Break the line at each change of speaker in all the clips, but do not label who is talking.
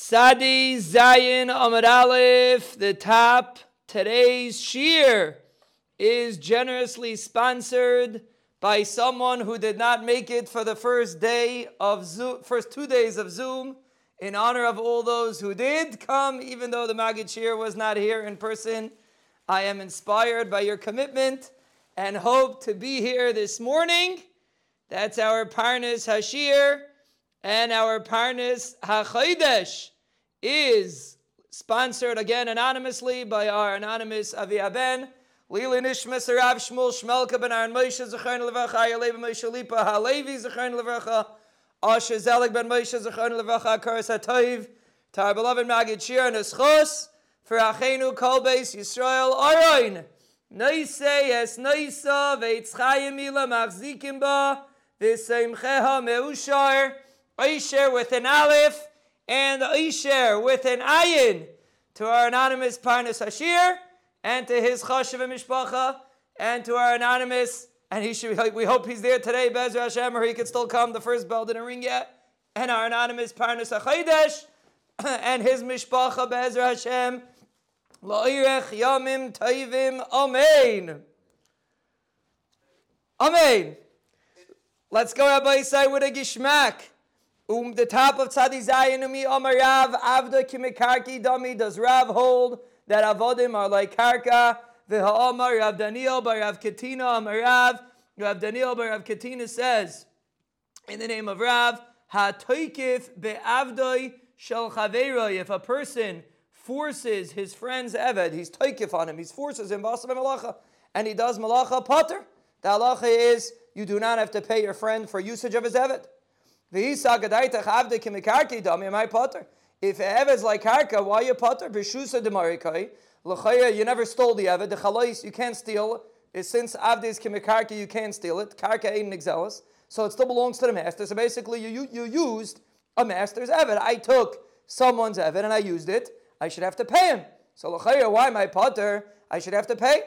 Sadi Zayin Amad Aleph, the top. Today's shear is generously sponsored by someone who did not make it for the first day of Zoom, first two days of Zoom. In honor of all those who did come, even though the Magid Shir was not here in person, I am inspired by your commitment and hope to be here this morning. That's our Parnas Hashir. And our Parnas HaChodesh is sponsored again anonymously by our anonymous Avi Aben. Lila Nishmas Rav Shmuel Shmelka Ben Aaron Moshe Zechon Levacha Ayalev Moshe Lipa Halevi Zechon Levacha Asher Zelig Ben Moshe Zechon Levacha Karas HaToiv to our beloved Magid Shir and Eschos for Achenu Kol Beis Yisrael Aroin Noise Es Noisa Veitzchayim Mila Machzikim Ba V'Seimcheha Meushar Aisher with an Aleph, and Aisher with an Ayin to our anonymous Parnas Hashir, and to his Chashav Mishpacha, and to our anonymous, and he should, we hope he's there today, Bezer Hashem, or he could still come, the first bell didn't ring yet, and our anonymous Parnas HaChaydesh, and his Mishpacha, Bezer Hashem, La'irech Yamim Taivim, Amen. Amen. Let's go, Rabbi Isai, with a Gishmak. Um, the top of Tzadi Zayin Umi Omar Rav Avda Kimikarki Dami. Does Rav hold that Avodim are like Karka? V'ha'omar Rav Daniel bar Rav Ketina Amar Rav. Rav Daniel bar Rav Ketina says, in the name of Rav, Ha Ha'toikif be'avdoi shel chaveroi. If a person forces his friend's Eved, he's toikif on him, he forces him, malacha, and he does malacha potter. The halacha is you do not have to pay your friend for usage of his Eved. If Ev is like Karka, why you potter? B'shusa demarikai. L'chaya, you never stole the Ev. The chalais, you can't steal. Since Avdi is kimikarka, you can't steal it. Karka ain't exelis. So it still belongs to the master. So basically, you, you, you used a master's Evid. I took someone's Evid and I used it. I should have to pay him. So l'chaya, why my potter? I should have to pay.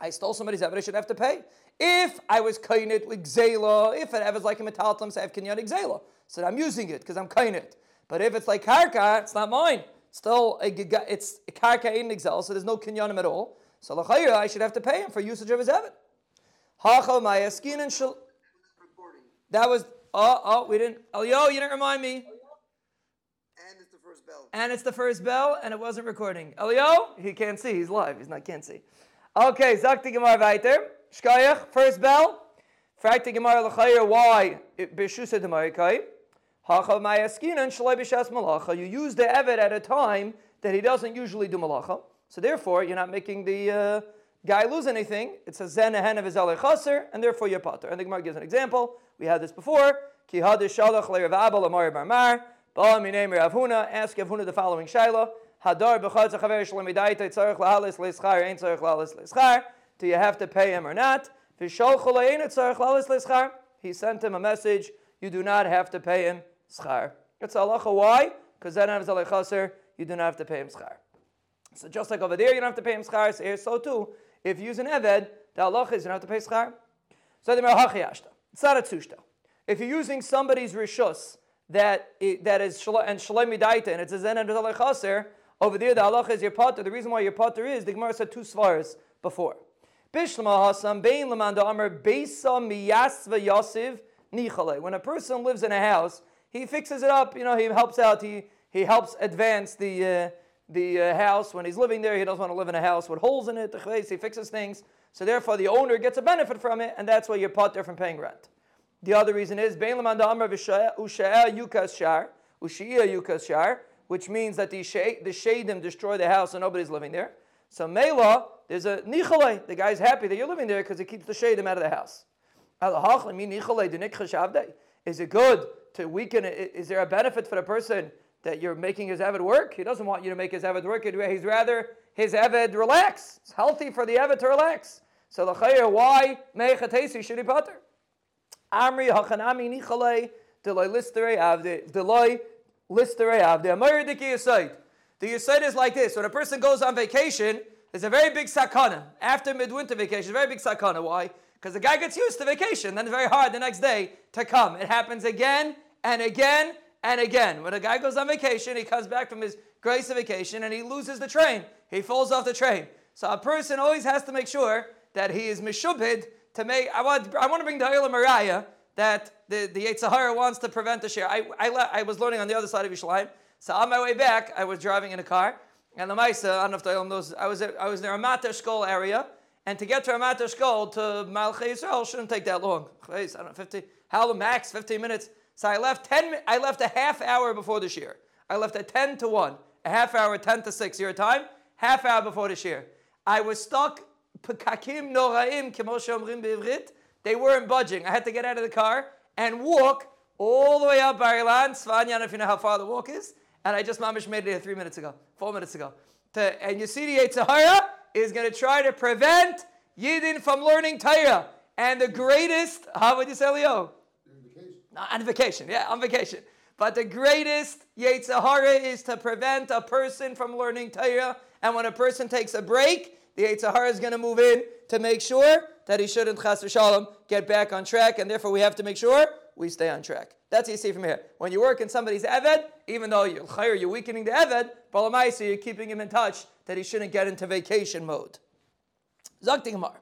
I stole somebody's Evid, I should have to pay. If I was kainit with gzela, if it was like a metaltam, so I have kinyan gzela. So I'm using it because I'm kainit. But if it's like karka, it's not mine. Still, it's karka in gzela, so there's no kinyanim at all. So l'chayir, I should have to pay him for usage of his evid. Hachal mayaskin and shal. That was oh oh we didn't oh yo you didn't remind me.
Oh, and it's the first bell.
And it's the first bell, and it wasn't recording. Oh, Elio, he can't see. He's live. He's not can't see. Okay, Zakti Gemara weiter. Shkayach, first bell. Fragte Gemara l'chayir, why? B'shusa demarikai. Hacha mayaskina and shalai b'shas malacha. You use the evet at a time that he doesn't usually do malacha. So therefore, you're not making the uh, guy lose anything. It's a zen ahen of his chaser, and therefore you're potter. And the Gemara gives an example. We had this before. Ki hadish shalach le'rav abel amar barmar. Ba minei Rav Huna. Ask Rav Huna the following shaila. Hadar b'chad zachaver shalom idaita tzarech lahalis le'schar, ain't tzarech lahalis le'schar do you have to pay him or not? He sent him a message, you do not have to pay him schar. It's halacha. Why? Because then has chaser, you do not have to pay him schar. So just like over there, you don't have to pay him schar, so here so too. If you use an eved, the halacha is you don't have to pay schar. So the merachiyashta. It's not a tzushta. If you're using somebody's rishus that that is and shalom midaita and it's a zen and chaser, over there the halacha is your potter. The reason why your potter is the Gemara said two svaras before. When a person lives in a house, he fixes it up. You know, he helps out. He he helps advance the uh, the uh, house when he's living there. He doesn't want to live in a house with holes in it. He fixes things. So therefore, the owner gets a benefit from it, and that's why you're pot there from paying rent. The other reason is Bein Lamanda Amr Yukas Shar Ushia Yukas Shar, which means that the the shadim destroy the house and nobody's living there. So Mela, there's a nichale. The guy's happy that you're living there because it keeps the shade out of the house. Is it good to weaken it? Is there a benefit for the person that you're making his Eved work? He doesn't want you to make his avid work. He's rather his avid relax. It's healthy for the avid to relax. So the why mechatesi should he putter? Amri hachanami nichale delay listere avde delay listere avde amir diki the Yisod is like this. When a person goes on vacation, there's a very big sakana. After midwinter vacation, very big sakana. Why? Because the guy gets used to vacation, then it's very hard the next day to come. It happens again and again And again, when a guy goes on vacation, he comes back from his grace of vacation and he loses the train. He falls off the train. So a person always has to make sure that he is mishubid to make. I want, I want to bring the Olam Mariah that the, the Yetzirah wants to prevent the share. I, I, I was learning on the other side of Yerushalayim. So on my way back, I was driving in a car. And the Maisa, I don't know if the Olam knows, I was, at, I was near a Mater Shkol area. And to get to Ramat Eshkol to Malchei Yisrael shouldn't take that long. I don't know, 50, how the max, 15 minutes. So I left 10, I left a half hour before the shear. I left at 10 to 1, a half hour, 10 to 6 your time, half hour before the shear. I was stuck, pekakim noraim, omrim. They weren't budging. I had to get out of the car and walk all the way up Bar Ilan, Svanyan, if you know how far the walk is. And I just mamish made it here three minutes ago, four minutes ago. To, and you see the Yetzirah, is going to try to prevent Yidden from learning Torah. And the greatest, how would you say, Leo? On vacation, uh, yeah, on vacation. But the greatest Yetzirah is to prevent a person from learning Torah. And when a person takes a break, the Yetzirah is going to move in to make sure that he shouldn't, chas shalom, get back on track. And therefore, we have to make sure we stay on track. That's what you see from here. When you work in somebody's Eved, even though you're, you're weakening the Eved, Balamaisi, you're keeping him in touch that he shouldn't get into vacation mode. Zaktingmar.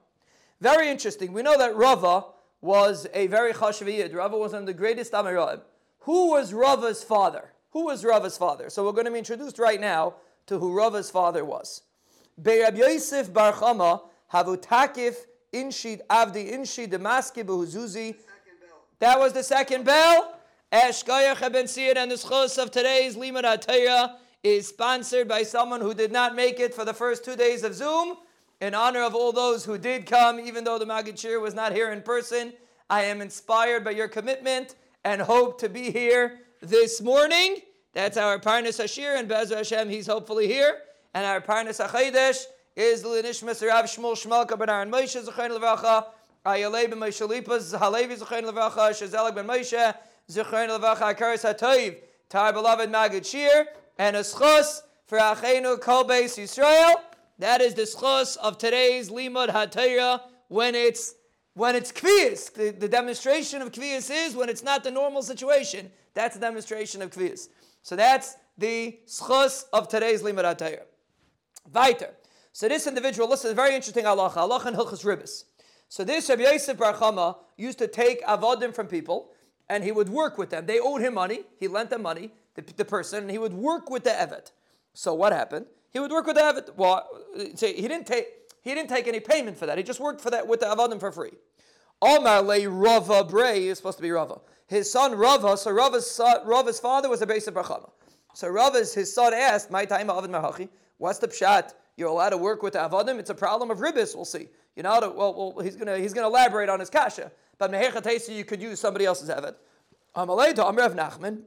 Very interesting. We know that Rava was a very chashaviyid. Rava was one of the greatest Amirah. Who was Rava's father? Who was Rava's father? So we're going to be introduced right now to who Rava's father was. Be'Rab Yosef Bar Chama havutakif inshid avdi inshid demaski behuzuzi. That was the second bell. Eshkayach ben Siyad and the schos of today's Limud HaTorah is sponsored by someone who did not make it for the first two days of Zoom. In honor of all those who did come, even though the Magid was not here in person, I am inspired by your commitment and hope to be here this morning. That's our Parnas Hashir, and Bezer Hashem, he's hopefully here. And our Parnas HaChadesh is L'nishmas Rav Shmuel Shmalka ben Aaron Moshe Zechayin Levracha, Ayalei ben Moshe Lipas, Halevi Zechayin Levracha, Shazelik ben Moshe, Zechayin Levracha, Akaris HaToiv, Tar beloved Magid Shir, and a schos for Achenu Kol Beis Yisrael. That is the schos of today's Limud HaTorah when it's when it's kviyas. The, the demonstration of kviyas is when it's not the normal situation. That's a demonstration of kviyas. So that's the schos of today's Limud HaTorah. Weiter. So this individual, listen, very interesting halacha. Halacha and Hilchas Ribbis. So this Rabbi Yosef Bar Chama used to take avodim from people, and he would work with them. They owed him money. He lent them money the, the person, and he would work with the Evet. So what happened? He would work with the Evet. Well, say he didn't take he didn't take any payment for that. He just worked for that with the Avadim for free. Omar le Rava Bray is supposed to be Rava. His son Rava, so Rava's, son, Rava's father was a base of Barchama. So Rava's his son asked, My time Avad Mahachi, what's the pshat? You're allowed to work with the Avadim. It's a problem of ribbis, we'll see. You know, well, well he's gonna he's gonna elaborate on his kasha. But Mehechatesi, you could use somebody else's Avad. Amalei to Amrav Nachman,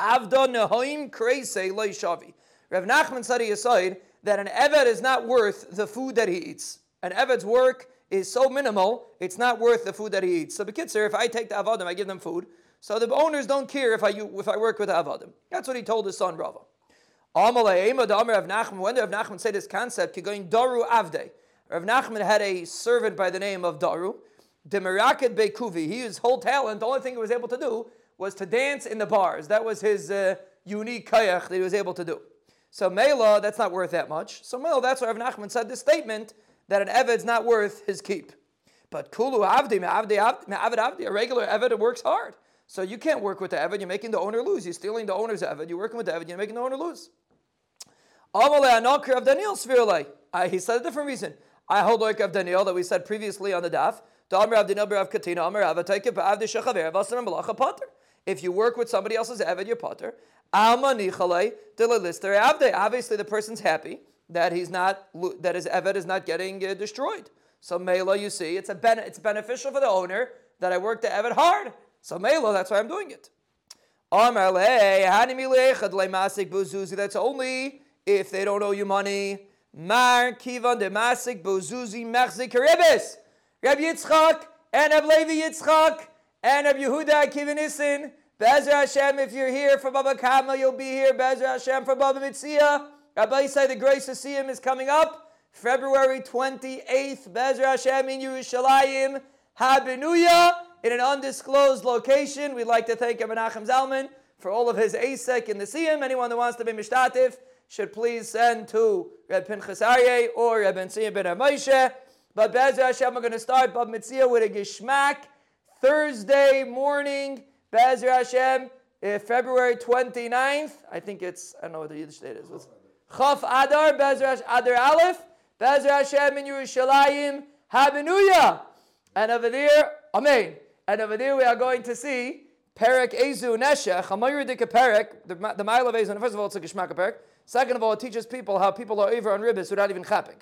Avda nehoim kreise loy shavi. Rav Nachman said he aside that an Eved is not worth the food that he eats. An Eved's work is so minimal, it's not worth the food that he eats. So Bekitzer, if I take the Avadim, I give them food. So the owners don't care if I, if I work with the Avadim. That's what he told his son Rava. When did Rav Nachman say this concept? He going Daru Avde. Rav Nachman had a servant by the name of Daru. Demiraket Bekuvi. His whole talent, the only thing he was able to do was to dance in the bars. That was his uh, unique kayach that he was able to do. So Mela, that's not worth that much. So Mela, that's why Rav Nachman said this statement that an Eved's not worth his keep. But Kulu Avdi, Avdi, Avdi, Avdi, a regular Eved works hard. So you can't work with the Eved, you're making the owner lose. You're stealing the owner's Eved, you're working with the Eved, you're making the owner lose. Svirle. He said a different reason. I hold like of Daniel that we said previously on the daf. If you work with somebody else's Eved, you're potter. Obviously, the person's happy that he's not that his Eved is not getting uh, destroyed. So Mela, you see, it's a ben, it's beneficial for the owner that I work the Eved hard. So Mela, that's why I'm doing it. That's only if they don't owe you money. Mar kivan de masik bozuzi mechzik karibis. Rabbi Yitzchak and Rabbi Levi Yitzchak and Rabbi Yehuda Kivanisin. Bezer Hashem, if you're here for Baba Kama, you'll be here. Bezer Hashem for Baba Mitzia. Rabbi say the Grace of Siyam is coming up February 28th. Bezer Hashem in Yerushalayim. Habenuya in an undisclosed location. We'd like to thank Rabbi Nachum Zalman for all of his asek in the siyam. Anyone that wants to be mishtatif should please send to Reb Pinchas Aryeh or Reb Tzia ben Moshe. But Be'ezer Hashem, we're going to start Bab Mitzia with a Gishmak Thursday morning. Be'ezer Hashem, uh, February 29th. I think it's, I don't know what the Yiddish date is. Chaf Adar, Be'ezer Hashem, Adar Aleph. Be'ezer Hashem in Yerushalayim, Habenuya. And over there, Amen. And over there we are going to see Perek Ezu Neshech, Hamayr Dika Perek, the, the mile of Ezu. First of all, it's a Gishmak Perek. Second of all, it teaches people how people are over on ribbis without even chapping.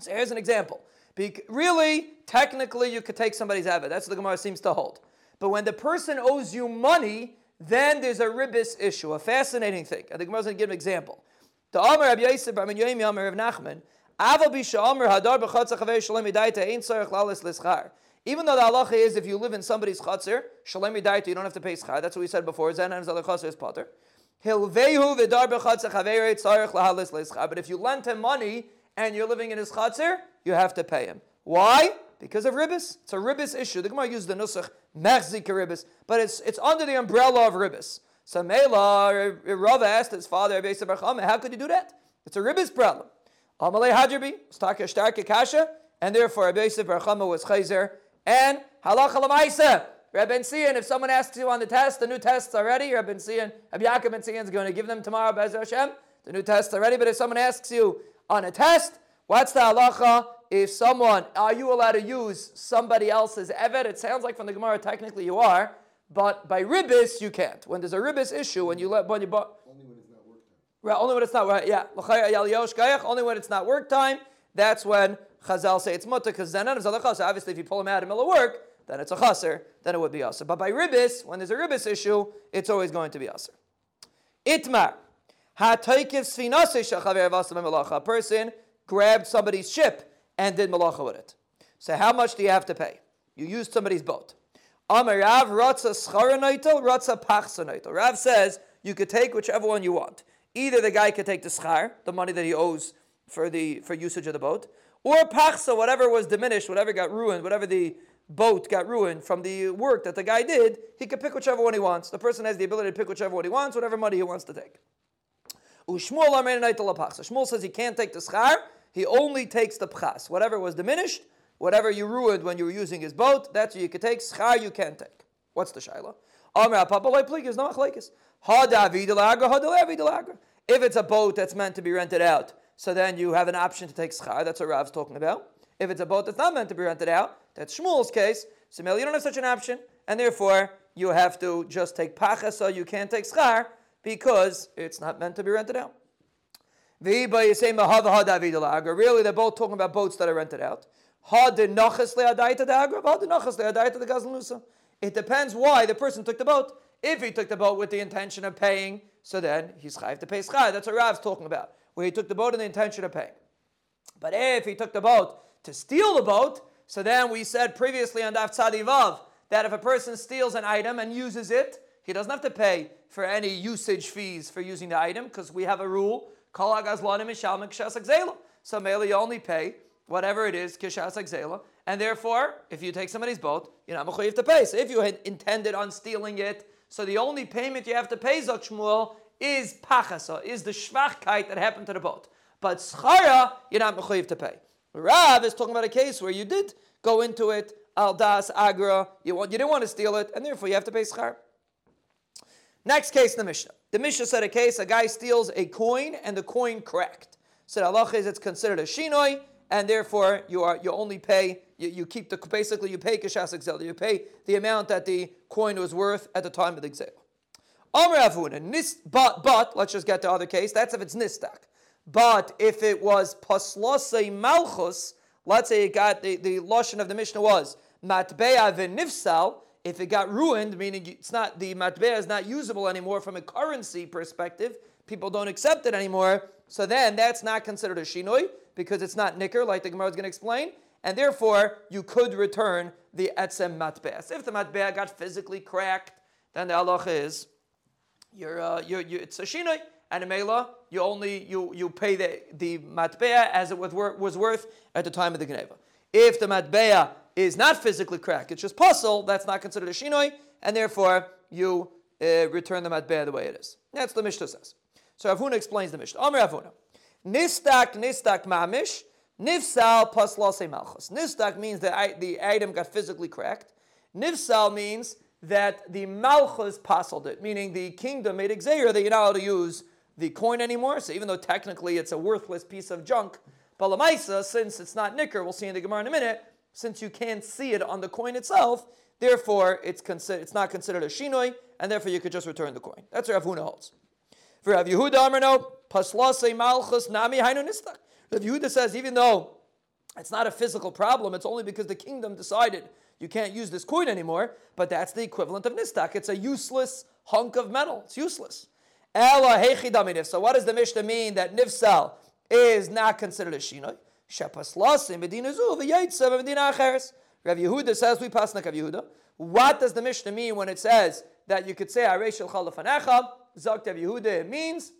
So here's an example. Be- really, technically, you could take somebody's Eved. That's what the Gemara seems to hold. But when the person owes you money, then there's a ribbis issue, a fascinating thing. And the Gemara is going to give an example. The Amar Rabbi Yosef, Rabbi Yomi Rav Nachman, Hadar. Even though the halacha is if you live in somebody's chatzir, Shalem Yidaita, you don't have to pay schar. That's what we said before. Zen and Zalach Chatzir is potter. But if you lent him money and you're living in his chatzir, you have to pay him. Why? Because of ribbis. It's a ribbis issue. The Gemara uses the nusach mechzik ribbis, but it's it's under the umbrella of ribbis. So Mela, Rava asked his father, how could you do that? It's a ribbis problem. Amalei Hadrabi, Staka Kasha, and therefore Yosef Barchama was Chayzer, and Halacha Lamaisa. Rabbi Sian, if someone asks you on the test, the new tests are ready. Rabbi Sian, Rabbi Yaakov Ben Sian is going to give them tomorrow, Bezer Hashem. The new tests are ready, but if someone asks you on a test, what's the halacha if someone, are you allowed to use somebody else's evet? It sounds like from the Gemara, technically you are, but by ribbis you can't. When there's a ribbis issue, when you let when you bought. Only when it's not work time. Right, only when it's not right. Yeah, only when it's not work time. That's when Chazal say it's mutter because then it's Obviously, if you pull him out of the middle of work, then it's a chaser. Then it would be aser. But by ribbis, when there's a ribbis issue, it's always going to be aser. Itmar. A person grabbed somebody's ship and did malacha with it. So how much do you have to pay? You used somebody's boat. Amarav ratza schara ratza Rav says you could take whichever one you want. Either the guy could take the schar, the money that he owes for the for usage of the boat, or pachsa, whatever was diminished, whatever got ruined, whatever the boat got ruined from the work that the guy did, he could pick whichever one he wants. The person has the ability to pick whichever one he wants, whatever money he wants to take. Shmuel says he can't take the schar, he only takes the pchas. Whatever was diminished, whatever you ruined when you were using his boat, that's what you could take. Schar you can't take. What's the shaila? If it's a boat that's meant to be rented out, so then you have an option to take schar. That's what Rav's talking about. If it's a boat that's not meant to be rented out, that's Shmuel's case. So you don't have such an option, and therefore you have to just take pacha, so you can't take schar because it's not meant to be rented out. Really, they're both talking about boats that are rented out. It depends why the person took the boat. If he took the boat with the intention of paying, so then he's chayiv to pay schai. That's what Rav's talking about, where he took the boat in the intention of paying. But if he took the boat to steal the boat, so then we said previously on Daf Tzadivav that if a person steals an item and uses it, he doesn't have to pay for any usage fees for using the item because we have a rule so Mele, you only pay whatever it is. And therefore, if you take somebody's boat, you're not mechayiv to pay. So if you had intended on stealing it, so the only payment you have to pay, Zok is pachasa, is the shvachkeit that happened to the boat. But schara, you're not mechayiv to pay. Rav is talking about a case where you did go into it, al das agra, you, want, you didn't want to steal it, and therefore you have to pay schar. Next case the Mishnah. The Mishnah said a case, a guy steals a coin and the coin cracked. So the Allah is it's considered a shinoi, and therefore you are you only pay you, you keep the basically you pay kishas exel, you pay the amount that the coin was worth at the time of the exel. Amr Avuna, but but let's just get to other case. That's if it's nistak. But if it was paslosei malchus, let's say it got the, the lotion of the Mishnah was matbeya v'nifsal, if it got ruined, meaning it's not the matbea is not usable anymore from a currency perspective, people don't accept it anymore. So then that's not considered a shinoi because it's not nicker, like the Gemara is going to explain, and therefore you could return the etzem matbeh. If the matbea got physically cracked, then the halach is you're, uh, you're, you're, it's a shinoi. And a mela, you only you you pay the the matbea as it was, was worth at the time of the geneva. If the matbea is not physically cracked, it's just puzzle, that's not considered a shinoi, and therefore you uh, return the matbeh the way it is. That's the Mishnah says. So Rav Huna explains the Mishnah. Amr Rav Huna. Nistak, nistak mamish, nifsal paslase malchus. Nistak means that the item got physically cracked. Nifsal means that the malchus puzzled it, meaning the kingdom made exer that you're not allowed to use the coin anymore. So even though technically it's a worthless piece of junk, but Balamaisa, since it's not nicker, we'll see in the Gemara in a minute, since you can't see it on the coin itself, therefore it's, consider- it's not considered a shinoi, and therefore you could just return the coin. That's what Rav Huna holds. For Rav Yehuda Amarno, paslase malchus nami hainu nistak. Rav Yehuda says even though it's not a physical problem, it's only because the kingdom decided you can't use this coin anymore, but that's the equivalent of nistak. It's a useless hunk of metal. It's useless. So what does the Mishnah mean that nifsal is not considered a shinoi? Rav Yehuda says we pass Rav Yehuda. What does the Mishnah mean when it says that you could say Areshel Chalafanecha? Zakt Rav Yehuda it means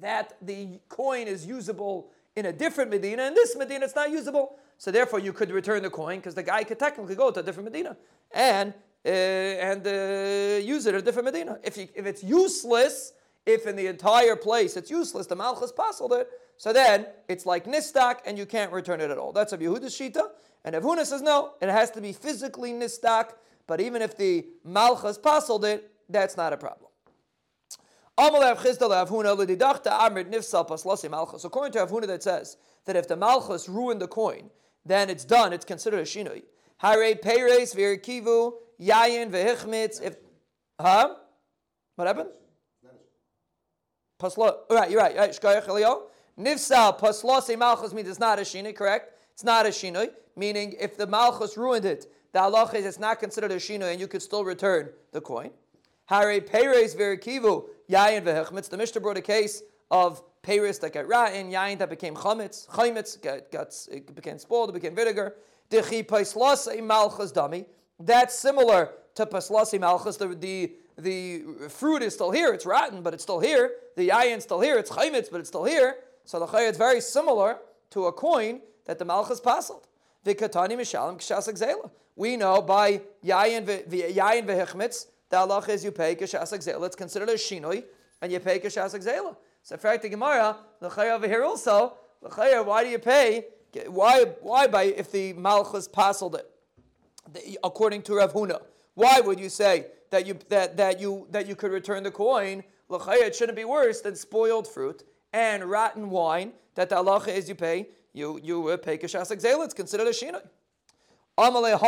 that the coin is usable in a different Medina. In this Medina, it's not usable. So therefore, you could return the coin because the guy could technically go to a different Medina and and uh, use it at a different Medina. If, you, if it's useless, if in the entire place it's useless, the Malchus puzzled it, so then it's like nistak and you can't return it at all. That's a Yehuda's Shita. And Avuna says no, it has to be physically nistak, but even if the Malchus puzzled it, that's not a problem. According to Avuna that says that if the Malchus ruined the coin, then it's done, it's considered a shinoi. Hare Peres, Virkivu, Yayin, Vehichmitz, if huh? What happened? Paslo, right, you're right, right, Shkoyach Elio. Nifsal, Paslose Malchus means it's not a shinoi, correct? It's not a shinoi, meaning if the Malchus ruined it, the halach is it's not considered a shinoi and you could still return the coin. Hare Peres, Virkivu, Yayin, Vehichmitz. The Mishnah brought a case of Peres that got rotten, Yayin that became chametz, chametz got, got, it became spoiled, it became vinegar. Dechi Paslose Malchus Dami. That's similar to paslasi malchus. The, the, the fruit is still here. It's rotten, but it's still here. The is still here. It's chaymitz, but it's still here. So the is very similar to a coin that the malchus pasled. Vikatani mishalim kshas exela. We know by yayin yayin vehichmitz the halach is you pay kshas exela. It's considered a shinoi, and you pay kshas exela. So in fact, the Gemara, the chay over here also, the chay, why do you pay? Why why by if the malchus pasled it? According to Rav Huna. Why would you say that you that, that you that you could return the coin? It shouldn't be worse than spoiled fruit and rotten wine. That the halacha is you pay you you uh, pay kashas. It's considered a shinoi. The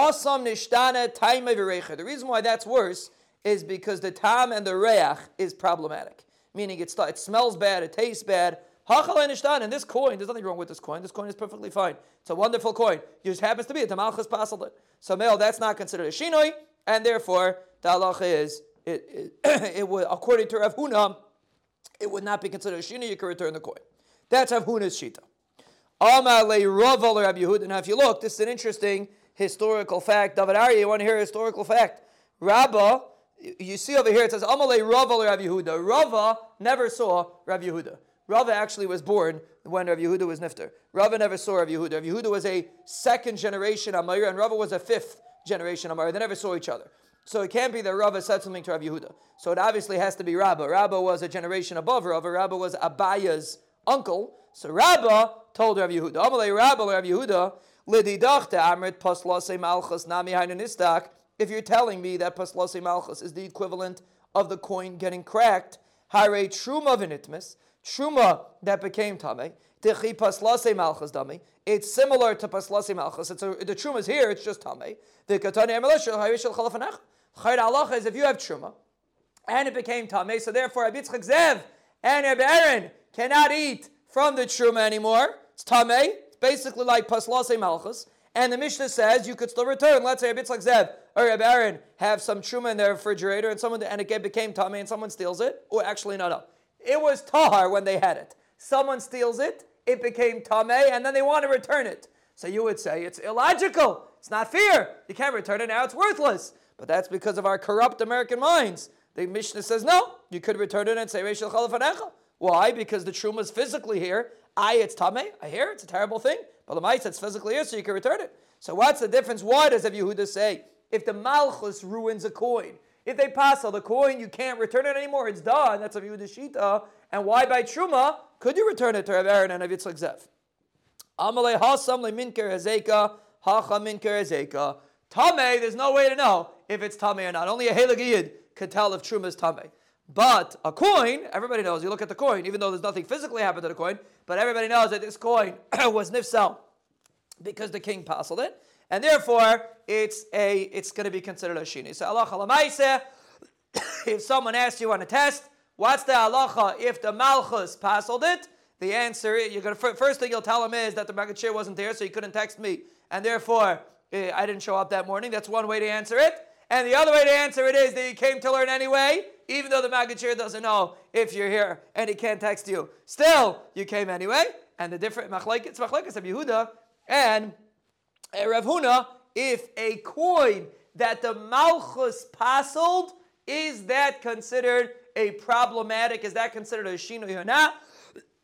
reason why that's worse is because the tam and the reach is problematic. Meaning it, it smells bad, it tastes bad, and this coin, there's nothing wrong with this coin. This coin is perfectly fine. It's a wonderful coin. It just happens to be a Tamalchus Pasalid. So, male, that's not considered a Shinoi, and therefore, the halacha is, it, it, it, would, according to Rav Huna, it would not be considered a Shinoi, you can return the coin. That's Rav Huna's Shita. Now, if you look, this is an interesting historical fact. David Ari, you want to hear a historical fact? Rabbah, you see over here, it says, Amalei Rava Rav Yehuda. Rava never saw Rav Yehuda. Rava actually was born when Rav Yehuda was nifter. Rava never saw Rav Yehuda. Rav Yehuda was a second generation Amir, and Rava was a fifth generation Amir. They never saw each other. So it can't be that Rava said something to Rav Yehuda. So it obviously has to be Rabba. Rabba was a generation above Rava. Rabba was Abaye's uncle. So Rabba told Rav Yehuda, Amalei Rabba Rav Yehuda. If you're telling me that Paslase Malchus is the equivalent of the coin getting cracked, Hare Truma Vinitmis, Truma that became Tame, Dechi Paslase Malchus Dami. It's similar to Paslase Malchus. It's a, the Truma is here, it's just Tame. The Katani Chalafanach. Chayr is if you have Truma and it became Tame, so therefore Abitzchak Zev and Reb Aaron cannot eat from the Truma anymore. It's Tame. It's basically like Paslase Malchus. And the Mishnah says you could still return. Let's say like Zev or Reb Aaron have some truma in their refrigerator and someone and it became tummy and someone steals it. Or actually, not up. It was tahar when they had it. Someone steals it, it became tameh, and then they want to return it. So you would say it's illogical. It's not fair. You can't return it now. It's worthless. But that's because of our corrupt American minds. The Mishnah says no. You could return it and say Chalafanecha. Why? Because the truma is physically here. I, it's tameh. I hear it's a terrible thing. But the mice, it's physically here, so you can return it. So what's the difference? Why does Yehuda say if the malchus ruins a coin, if they pass the coin, you can't return it anymore. It's done. That's a view of the Shita. And why by Truma could you return it to Rav Aaron and Rav Zev? Amalei hasam leminker ezeka, hacha minker ezeka. Tame, there's no way to know if it's tame or not. Only a Helag could tell if Truma is tame. But a coin, everybody knows, you look at the coin, even though there's nothing physically happened to the coin, but everybody knows that this coin was nifsal because the king parceled it. And therefore, it's a it's going to be considered a shini. So Allah if someone asks you on a test, what's the halacha if the malchus parceled it? The answer, is, you're to first thing you'll tell him is that the Maggid wasn't there, so he couldn't text me, and therefore eh, I didn't show up that morning. That's one way to answer it. And the other way to answer it is that you came to learn anyway, even though the Maggid doesn't know if you're here and he can't text you. Still, you came anyway. And the different machlekes, machlekes of Yehuda and Rav Huna, if a coin that the Malchus passed, is that considered a problematic? Is that considered a shino or not?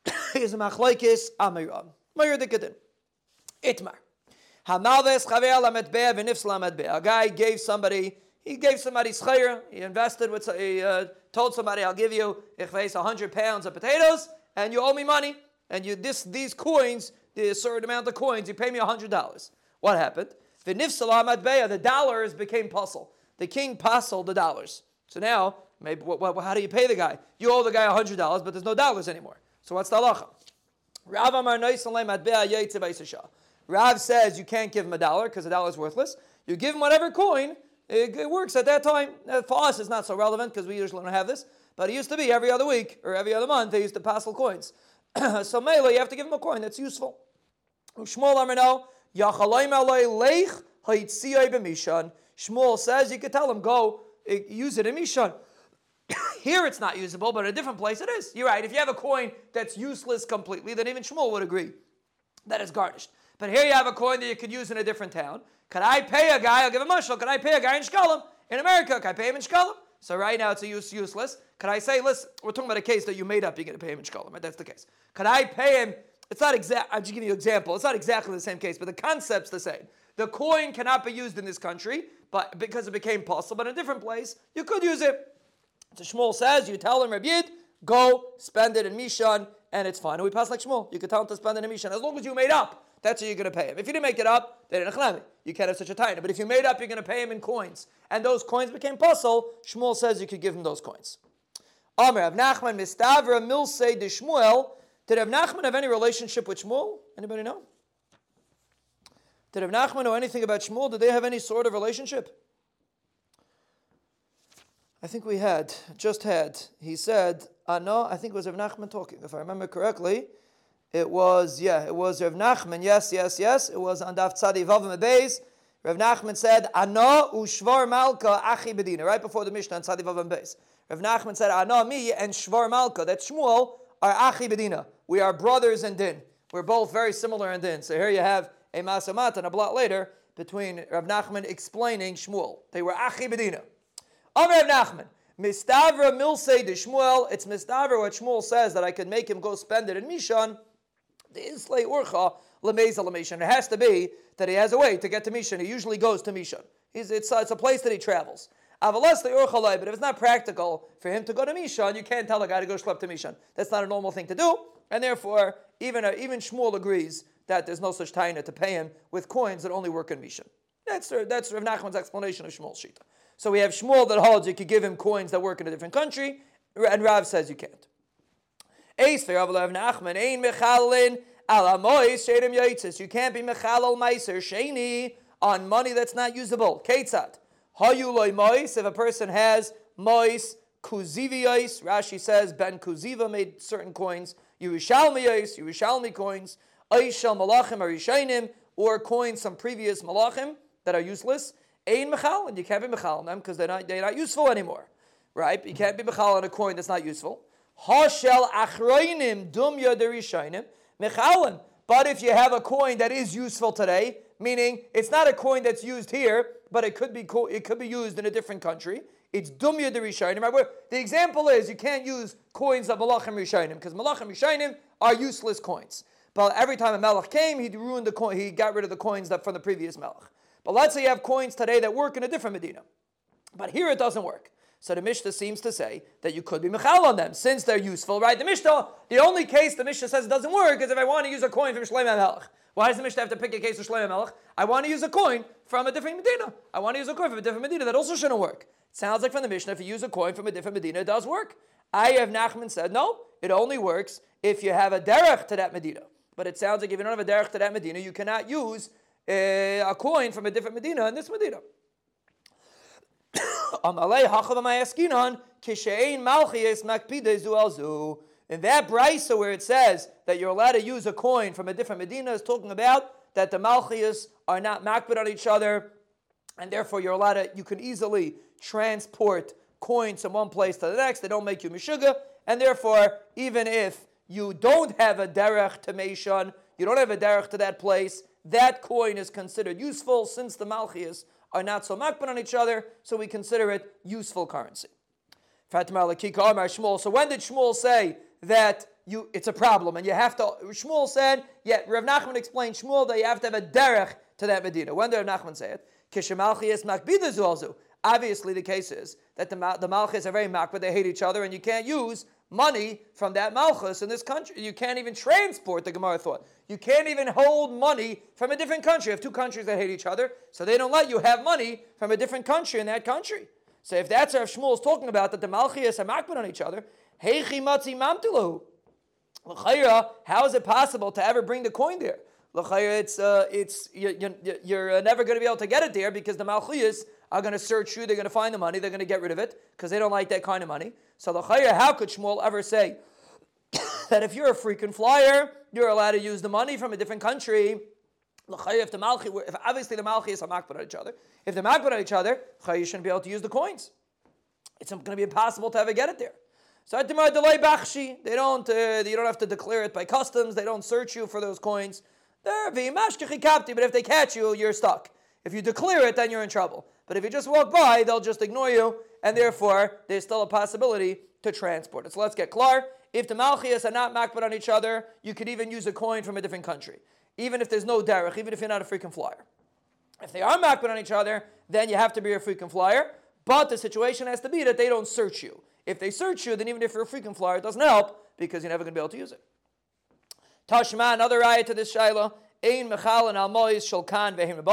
is a machlekes amiram. Mayur dikadin. Itmar. Hamalves chaver lametbea v'nifs lametbea. A guy gave somebody, he gave somebody schayr, he invested with, he uh, told somebody, I'll give you, if a 100 pounds of potatoes, and you owe me money. And you this these coins, the certain amount of coins, you pay me a $100. What happened? The dollars became puzzle. The king puzzled the dollars. So now, maybe what, what, how do you pay the guy? You owe the guy $100, but there's no dollars anymore. So what's the halacha? Rav says you can't give him a dollar because a dollar is worthless. You give him whatever coin, it, it works at that time. Uh, for us, it's not so relevant because we usually don't have this. But it used to be every other week or every other month, they used to passel coins. so Mela, you have to give him a coin that's useful. Shmuel Amrino, Shmuel says you could tell him, go eh, use it in Mishan. Here it's not usable, but in a different place it is. You're right. If you have a coin that's useless completely, then even Shmuel would agree that it's garnished. But here you have a coin that you could use in a different town. Could I pay a guy? I'll give a mushal. Could I pay a guy in Shkalim in America? Could I pay him in Shkalim? So right now it's a use useless. Could I say, listen, we're talking about a case that you made up. You're going to pay him in Shkalim, right? That's the case. Could I pay him? It's not exact. I'm just giving you an example. It's not exactly the same case, but the concept's the same. The coin cannot be used in this country, but because it became possible, but in a different place, you could use it. So Shmuel says, you tell him, Rabbi Yid, go spend it in Mishan, and it's fine. And we pass like Shmuel. You could tell him to spend it in Mishan as long as you made up. That's what you're going to pay him. If you didn't make it up, then you can't have such a taina. But if you made up, you're going to pay him in coins, and those coins became puzzle. Shmuel says you could give him those coins. Amr Nachman Mistavra Milsei de Shmuel. Did Rav Nachman have any relationship with Shmuel? Anybody know? Did Rav Nachman know anything about Shmuel? Did they have any sort of relationship? I think we had, just had. He said, uh, no, I think it was Rav Nachman talking. If I remember correctly, it was, yeah, it was Rav Nachman. Yes, yes, yes. It was on Daf Tzadi Vavam Beis. Rav Nachman said, Ano ushvar malka achi bedina, right before the Mishnah on Tzadi Vavam Beis. Rav Nachman said, Ano me and shvar malka, that Shmuel, are achi bedina. We are brothers in din. We're both very similar in din. So here you have a masamat and a blot later between Rav Nachman explaining Shmuel. They were achi bedina. Amr Nachman. Mistavra milse de Shmuel. It's mistavra what Shmuel says that I could make him go spend it in Mishan. The islay urcha lemeza lemishan. It has to be that he has a way to get to Mishan. He usually goes to Mishan. It's, uh, it's a place that he travels. But if it's not practical for him to go to Mishan, you can't tell a guy to go schlep to Mishan. That's not a normal thing to do. And therefore, even, uh, even Shmuel agrees that there's no such taina to pay him with coins that only work in Mishan. That's, that's Rav Nachman's explanation of Shmuel's Shita. So we have Shmuel that holds you could give him coins that work in a different country, and Rav says you can't. You can't be mechalal meiser sheni on money that's not usable. Ketzat. Hayuloi mois, if a person has mois, kuziviyos, Rashi says Ben Kuziva made certain coins, Yerushalmiyos, Yerushalmi coins, Aishal Malachim Arishainim, or coins from previous Malachim that are useless. Ein mechal, and you can't be mechal on them because they're not, they're not useful anymore. Right? You can't be mechal on a coin that's not useful. Hashel achroinim dumya derishainim mechalin. But if you have a coin that is useful today, meaning it's not a coin that's used here, but it could be co- it could be used in a different country. It's dumya derishainim. Remember, the example is you can't use coins of malachim rishainim because malachim rishainim are useless coins. But every time a melech came, he ruined the coin. He got rid of the coins that from the previous melech. But let's say you have coins today that work in a different Medina. But here it doesn't work. So the Mishnah seems to say that you could be mechal on them since they're useful, right? The Mishnah, the only case the Mishnah says it doesn't work is if I want to use a coin from Shlomo Melech. Why does the Mishnah have to pick a case of Shlomo Melech? I want to use a coin from a different Medina. I want to use a coin from a different Medina. That also shouldn't work. It sounds like from the Mishnah, if you use a coin from a different Medina, it does work. I have Nachman said, no, it only works if you have a derech to that Medina. But it sounds like if you don't have a derech to that Medina, you cannot use a, a coin from a different Medina in this Medina. In that brisa where it says that you're allowed to use a coin from a different Medina is talking about that the Malchias are not makbid on each other, and therefore you're allowed to, you can easily transport coins from one place to the next. They don't make you mishuga, and therefore, even if you don't have a derech to Meishon, you don't have a derech to that place, that coin is considered useful since the Malchias are not so makbid on each other, so we consider it useful currency. So when did Shmuel say that you it's a problem and you have to? Shmuel said, yeah. Rav Nachman explained Shmuel that you have to have a derech to that Medina. When did Rav Nachman say it? Obviously, the case is that the, the Malchus are very makbid, they hate each other, and you can't use money from that Malchus in this country. You can't even transport, the Gemara thought. You can't even hold money from a different country. You have two countries that hate each other, so they don't let you have money from a different country in that country. So if that's what Shmuel is talking about, that the malchus are makbid on each other, Heichi matzi mamtilu. How is it possible to ever bring the coin there? L'chayra, It's, uh, it's, you're, you're never going to be able to get it there because the Malchias are going to search you, they're going to find the money, they're going to get rid of it because they don't like that kind of money. So the how could Shmuel ever say that if you're a frequent flyer, you're allowed to use the money from a different country? If the Malchi, if obviously the Malchi is makbid on each other, if they're makbid on each other, you shouldn't be able to use the coins. It's going to be impossible to ever get it there. So delay bachshi. They don't. Uh, you don't have to declare it by customs. They don't search you for those coins. They're But if they catch you, you're stuck. If you declare it, then you're in trouble. But if you just walk by, they'll just ignore you, and therefore there's still a possibility to transport it. So let's get clear. If the Malchias are not makbid on each other, you could even use a coin from a different country. Even if there's no derech, even if you're not a frequent flyer. If they are makbid on each other, then you have to be a frequent flyer. But the situation has to be that they don't search you. If they search you, then even if you're a frequent flyer, it doesn't help because you're never going to be able to use it. Tashma, another ayah to this shaila. Ein mechal and al mois shel kan vehim.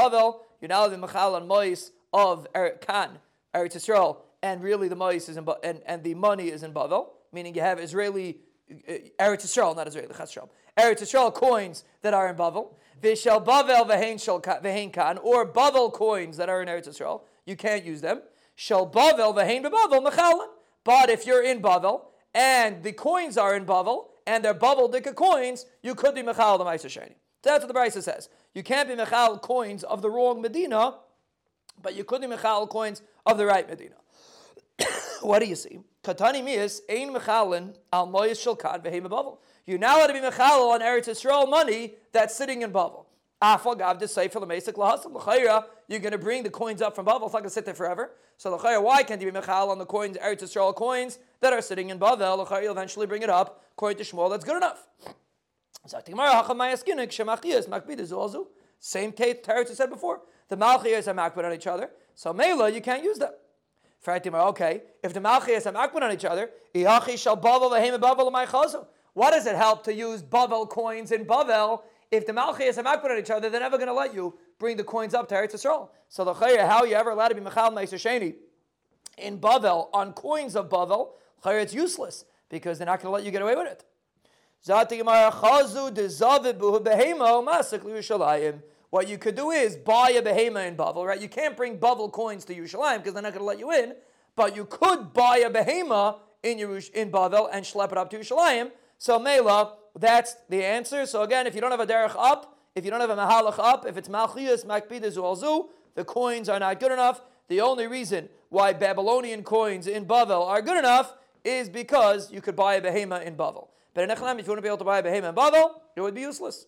You're now the mechal and mois of Kan, Eretz Yisrael, and really the is in and, and the money is in Bavel, meaning you have Israeli uh, Eretz Yisrael, not Israeli Chas Eretz Yisrael coins that are in Bavel. Vishel Bavel v'hein Kan, or Bavel coins that are in Eretz Yisrael, you can't use them. Shel Bavel v'hein mechalan. But if you're in Bavel and the coins are in Bavel and they're Bavel dika coins, you could be mechal the Ma'aser Sheni. That's what the Brisa says. You can't be mechal coins of the wrong Medina but you couldn't mechal coins of the right Medina. what do you see? Katani mias ein mechalin al moyes shilkan v'heim bavel. You're now allowed to be mechal on Eretz Yisrael money that's sitting in Bavel. Afagav for the Mesik lahasam l'chayra. You're going to bring the coins up from Bavel. It's not going to sit there forever. So l'chayra, why can't you be mechal on the coins Eretz Yisrael coins that are sitting in Bavel? L'chayra, you'll eventually bring it up. According to Shmuel, that's good enough. Same case Teretz said before. The Malchiyas are makbid on each other. So Mela, you can't use them. Okay, if the Malchiyas are makbid on each other, Iachi shall Bavel Lahema Bavel Maichazu. what does it help to use Bavel coins in Bavel? If the Malchiyas are makbid on each other, they're never going to let you bring the coins up to Eretz Yisrael. So the Chayr, how are you ever allowed to be Mechal Meisesheni in Bavel on coins of Bavel? Chayr, it's useless because they're not going to let you get away with it. What you could do is buy a behema in Bavel, right? You can't bring Bavel coins to Yerushalayim because they're not going to let you in, but you could buy a behema in Yerush, in Bavel and schlep it up to Yerushalayim. So Mela, that's the answer. So again, if you don't have a derech up, if you don't have a mahalach up, if it's malchias, makbidaz, alzu, the coins are not good enough. The only reason why Babylonian coins in Bavel are good enough is because you could buy a behema in Bavel. But in Echlam, if you want to be able to buy a behema in Bavel, it would be useless.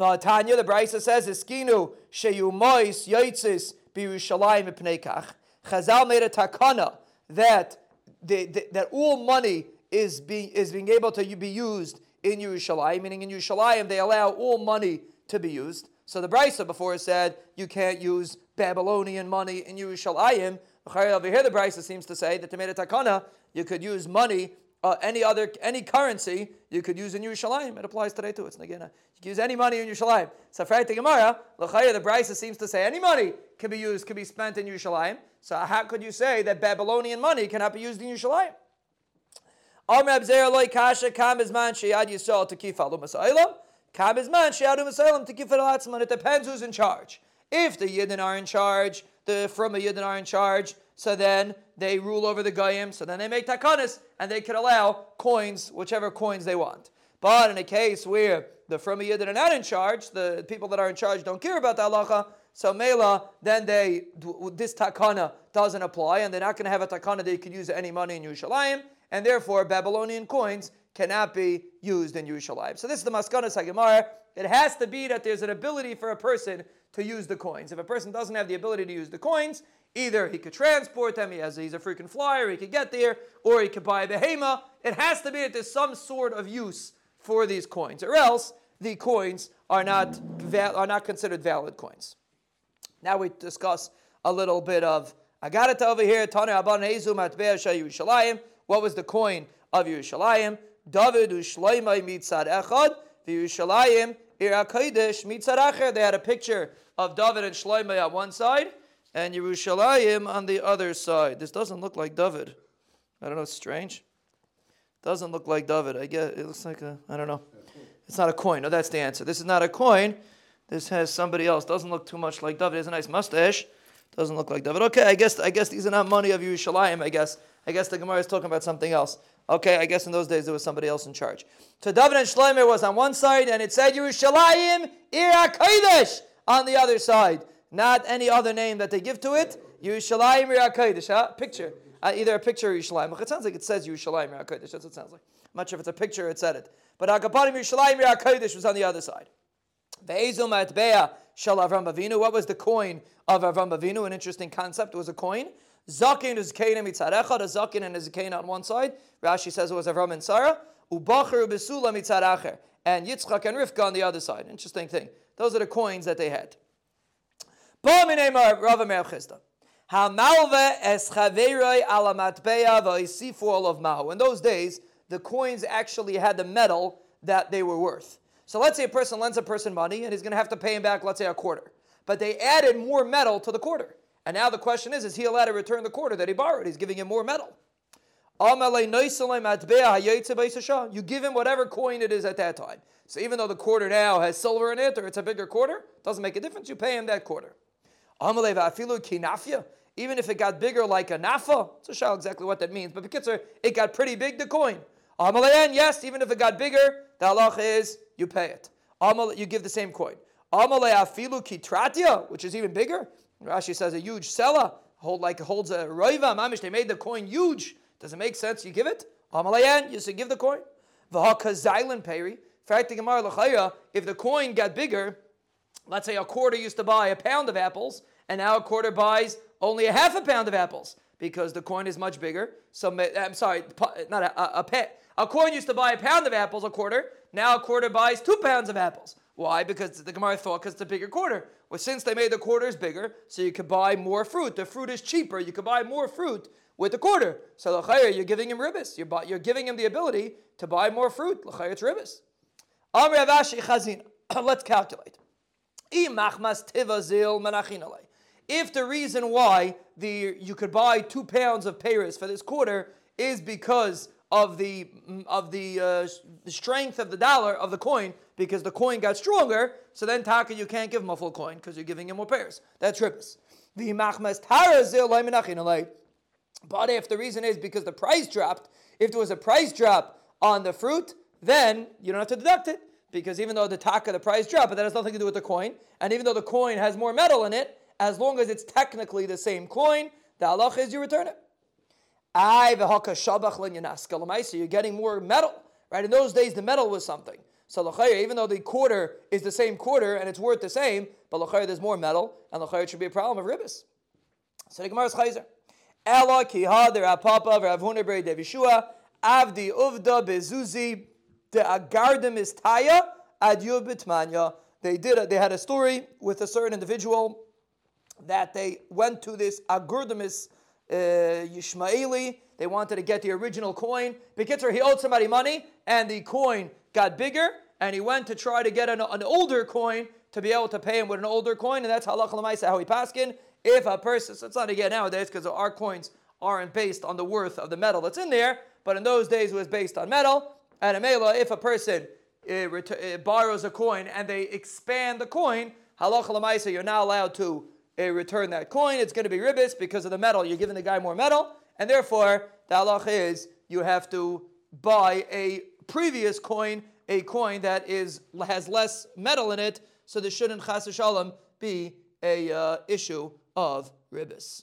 The Tanya, the Brisa says, "Eskinu sheyumois yoitzis birushalayim ipneikach." Chazal made a takana that the, the, that all money is being is being able to be used in Yerushalayim, meaning in Yerushalayim they allow all money to be used. So the Brisa before said you can't use Babylonian money in Yerushalayim, Over here, the Brisa seems to say that to made a takana, you could use money, uh, any other any currency, you could use in Yerushalayim. It applies today too. It's nagina. You can use any money in Yerushalayim. So the Gemara, the Brisa seems to say any money can be used, can be spent in Yerushalayim. So how could you say that Babylonian money cannot be used in Yerushalayim? It depends who's in charge. If the Yidden are in charge, the from a Yidden are in charge, so then they rule over the Goyim, so then they make takanas, and they can allow coins, whichever coins they want. But in a case where the from Yidden are not in charge, the people that are in charge don't care about the halacha, so Mela, then they this takana doesn't apply, and they're not going to have a takana that you can use any money in Yerushalayim, and therefore Babylonian coins cannot be used in Yerushalayim. So this is the maskana sagemar. It has to be that there's an ability for a person to use the coins. If a person doesn't have the ability to use the coins, either he could transport them, he has, he's a freaking flyer, he could get there, or he could buy a behema. It has to be that there's some sort of use for these coins, or else the coins are not, are not considered valid coins. Now we discuss a little bit of it over here. Tana Aban Hezu Matbea Yerushalayim. What was the coin of Yerushalayim? David Ushloimai Mitzad Echad. Yerushalayim Ir HaKodesh Mitzad Acher. They had a picture of David and Shloimeh on one side and Yerushalayim on the other side. This doesn't look like David. I don't know. It's strange. Doesn't look like David. I guess it looks like a. I don't know. It's not a coin. No, that's the answer. This is not a coin. This has somebody else. Doesn't look too much like David. Has a nice mustache. Doesn't look like David. Okay, I guess I guess these are not money of Yerushalayim. I guess I guess the Gemara is talking about something else. Okay, I guess in those days there was somebody else in charge. So David and Shlomo was on one side, and it said Yerushalayim Ir on the other side. Not any other name that they give to it. Yerushalayim Kodesh. Huh? Picture. Uh, either a picture or Yerushalayim. It sounds like it says Yerushalayim Kodesh. That's what it sounds like. I'm not sure if it's a picture it said it. But Hakapanim Yerushalayim Kodesh was on the other side. Ve'ezum Atbeah Shal Avram Avinu. What was the coin of Avram Avinu? An interesting concept. It was a coin. Zakin is Kaina mitzarechad, a Zakin and a Zakin on one side. Rashi says it was Avram and Sarah. Ubacher besula mitzaracher. And Yitzchak and Rivka on the other side. Interesting thing. Those are the coins that they had. Of mahu. In those days, the coins actually had the metal that they were worth. So let's say a person lends a person money and he's going to have to pay him back, let's say, a quarter. But they added more metal to the quarter. And now the question is, is he allowed to return the quarter that he borrowed? He's giving him more metal. You give him whatever coin it is at that time. So even though the quarter now has silver in it or it's a bigger quarter, doesn't make a difference. You pay him that quarter. Even if it got bigger like a nafa, it's a show exactly what that means. But because it got pretty big, the coin. Amalayan, Yes, even if it got bigger, the halacha is you pay it. You give the same coin. Which is even bigger. Rashi says a huge seller hold like holds a roiva mamish. They made the coin huge. Does it make sense? You give it. Amalayan, you say give the coin. V'hakazailan peri. If the coin got bigger, let's say a quarter used to buy a pound of apples, and now a quarter buys only a half a pound of apples because the coin is much bigger. So I'm sorry, not a, a, a pet. A coin used to buy a pound of apples a quarter. Now a quarter buys two pounds of apples. Why? Because the Gemara thought because it's a bigger quarter. Well, since they made the quarters bigger, so you could buy more fruit. The fruit is cheaper. You could buy more fruit with the quarter. So l'chayr, you're giving him ribbis. You're, you're giving him the ability to buy more fruit. L'chayr, it's ribbis. Let's calculate. If the reason why the you could buy two pounds of Paris for this quarter is because of the of the, uh, strength of the dollar of the coin because the coin got stronger. So then taka you can't give him a full coin because you're giving him more pairs. That's ribbis. The machmas But if the reason is because the price dropped, if there was a price drop on the fruit, then you don't have to deduct it because even though the taka the price dropped, but that has nothing to do with the coin, and even though the coin has more metal in it, as long as it's technically the same coin, the halach is you return it. I So you're getting more metal. Right? In those days, the metal was something. So l'chayr, even though the quarter is the same quarter and it's worth the same, but l'chayr there's more metal, and l'chayr should be a problem of ribbis. So the Gemara chayzer. Ela kiha d'Rav Papa v'ravhuna beri devishua avdi uvda bezuzi de agardim is taya ad bitmanya. They did. A, they had a story with a certain individual that they went to this agurdamis uh, Yishmaeli. They wanted to get the original coin. Bekitzer, he owed somebody money, and the coin got bigger, and he went to try to get an, an older coin to be able to pay him with an older coin, and that's halacha lemaisa how he paskin. If a person, so it's not again nowadays because our coins aren't based on the worth of the metal that's in there, but in those days it was based on metal. And a mela, if a person uh, ret- uh, borrows a coin and they expand the coin, halacha lemaisa, you're not allowed to uh, return that coin. It's going to be ribis because of the metal. You're giving the guy more metal, and therefore the halacha is you have to buy a previous coin, a coin that is has less metal in it, so there shouldn't chas be a uh, issue of ribis.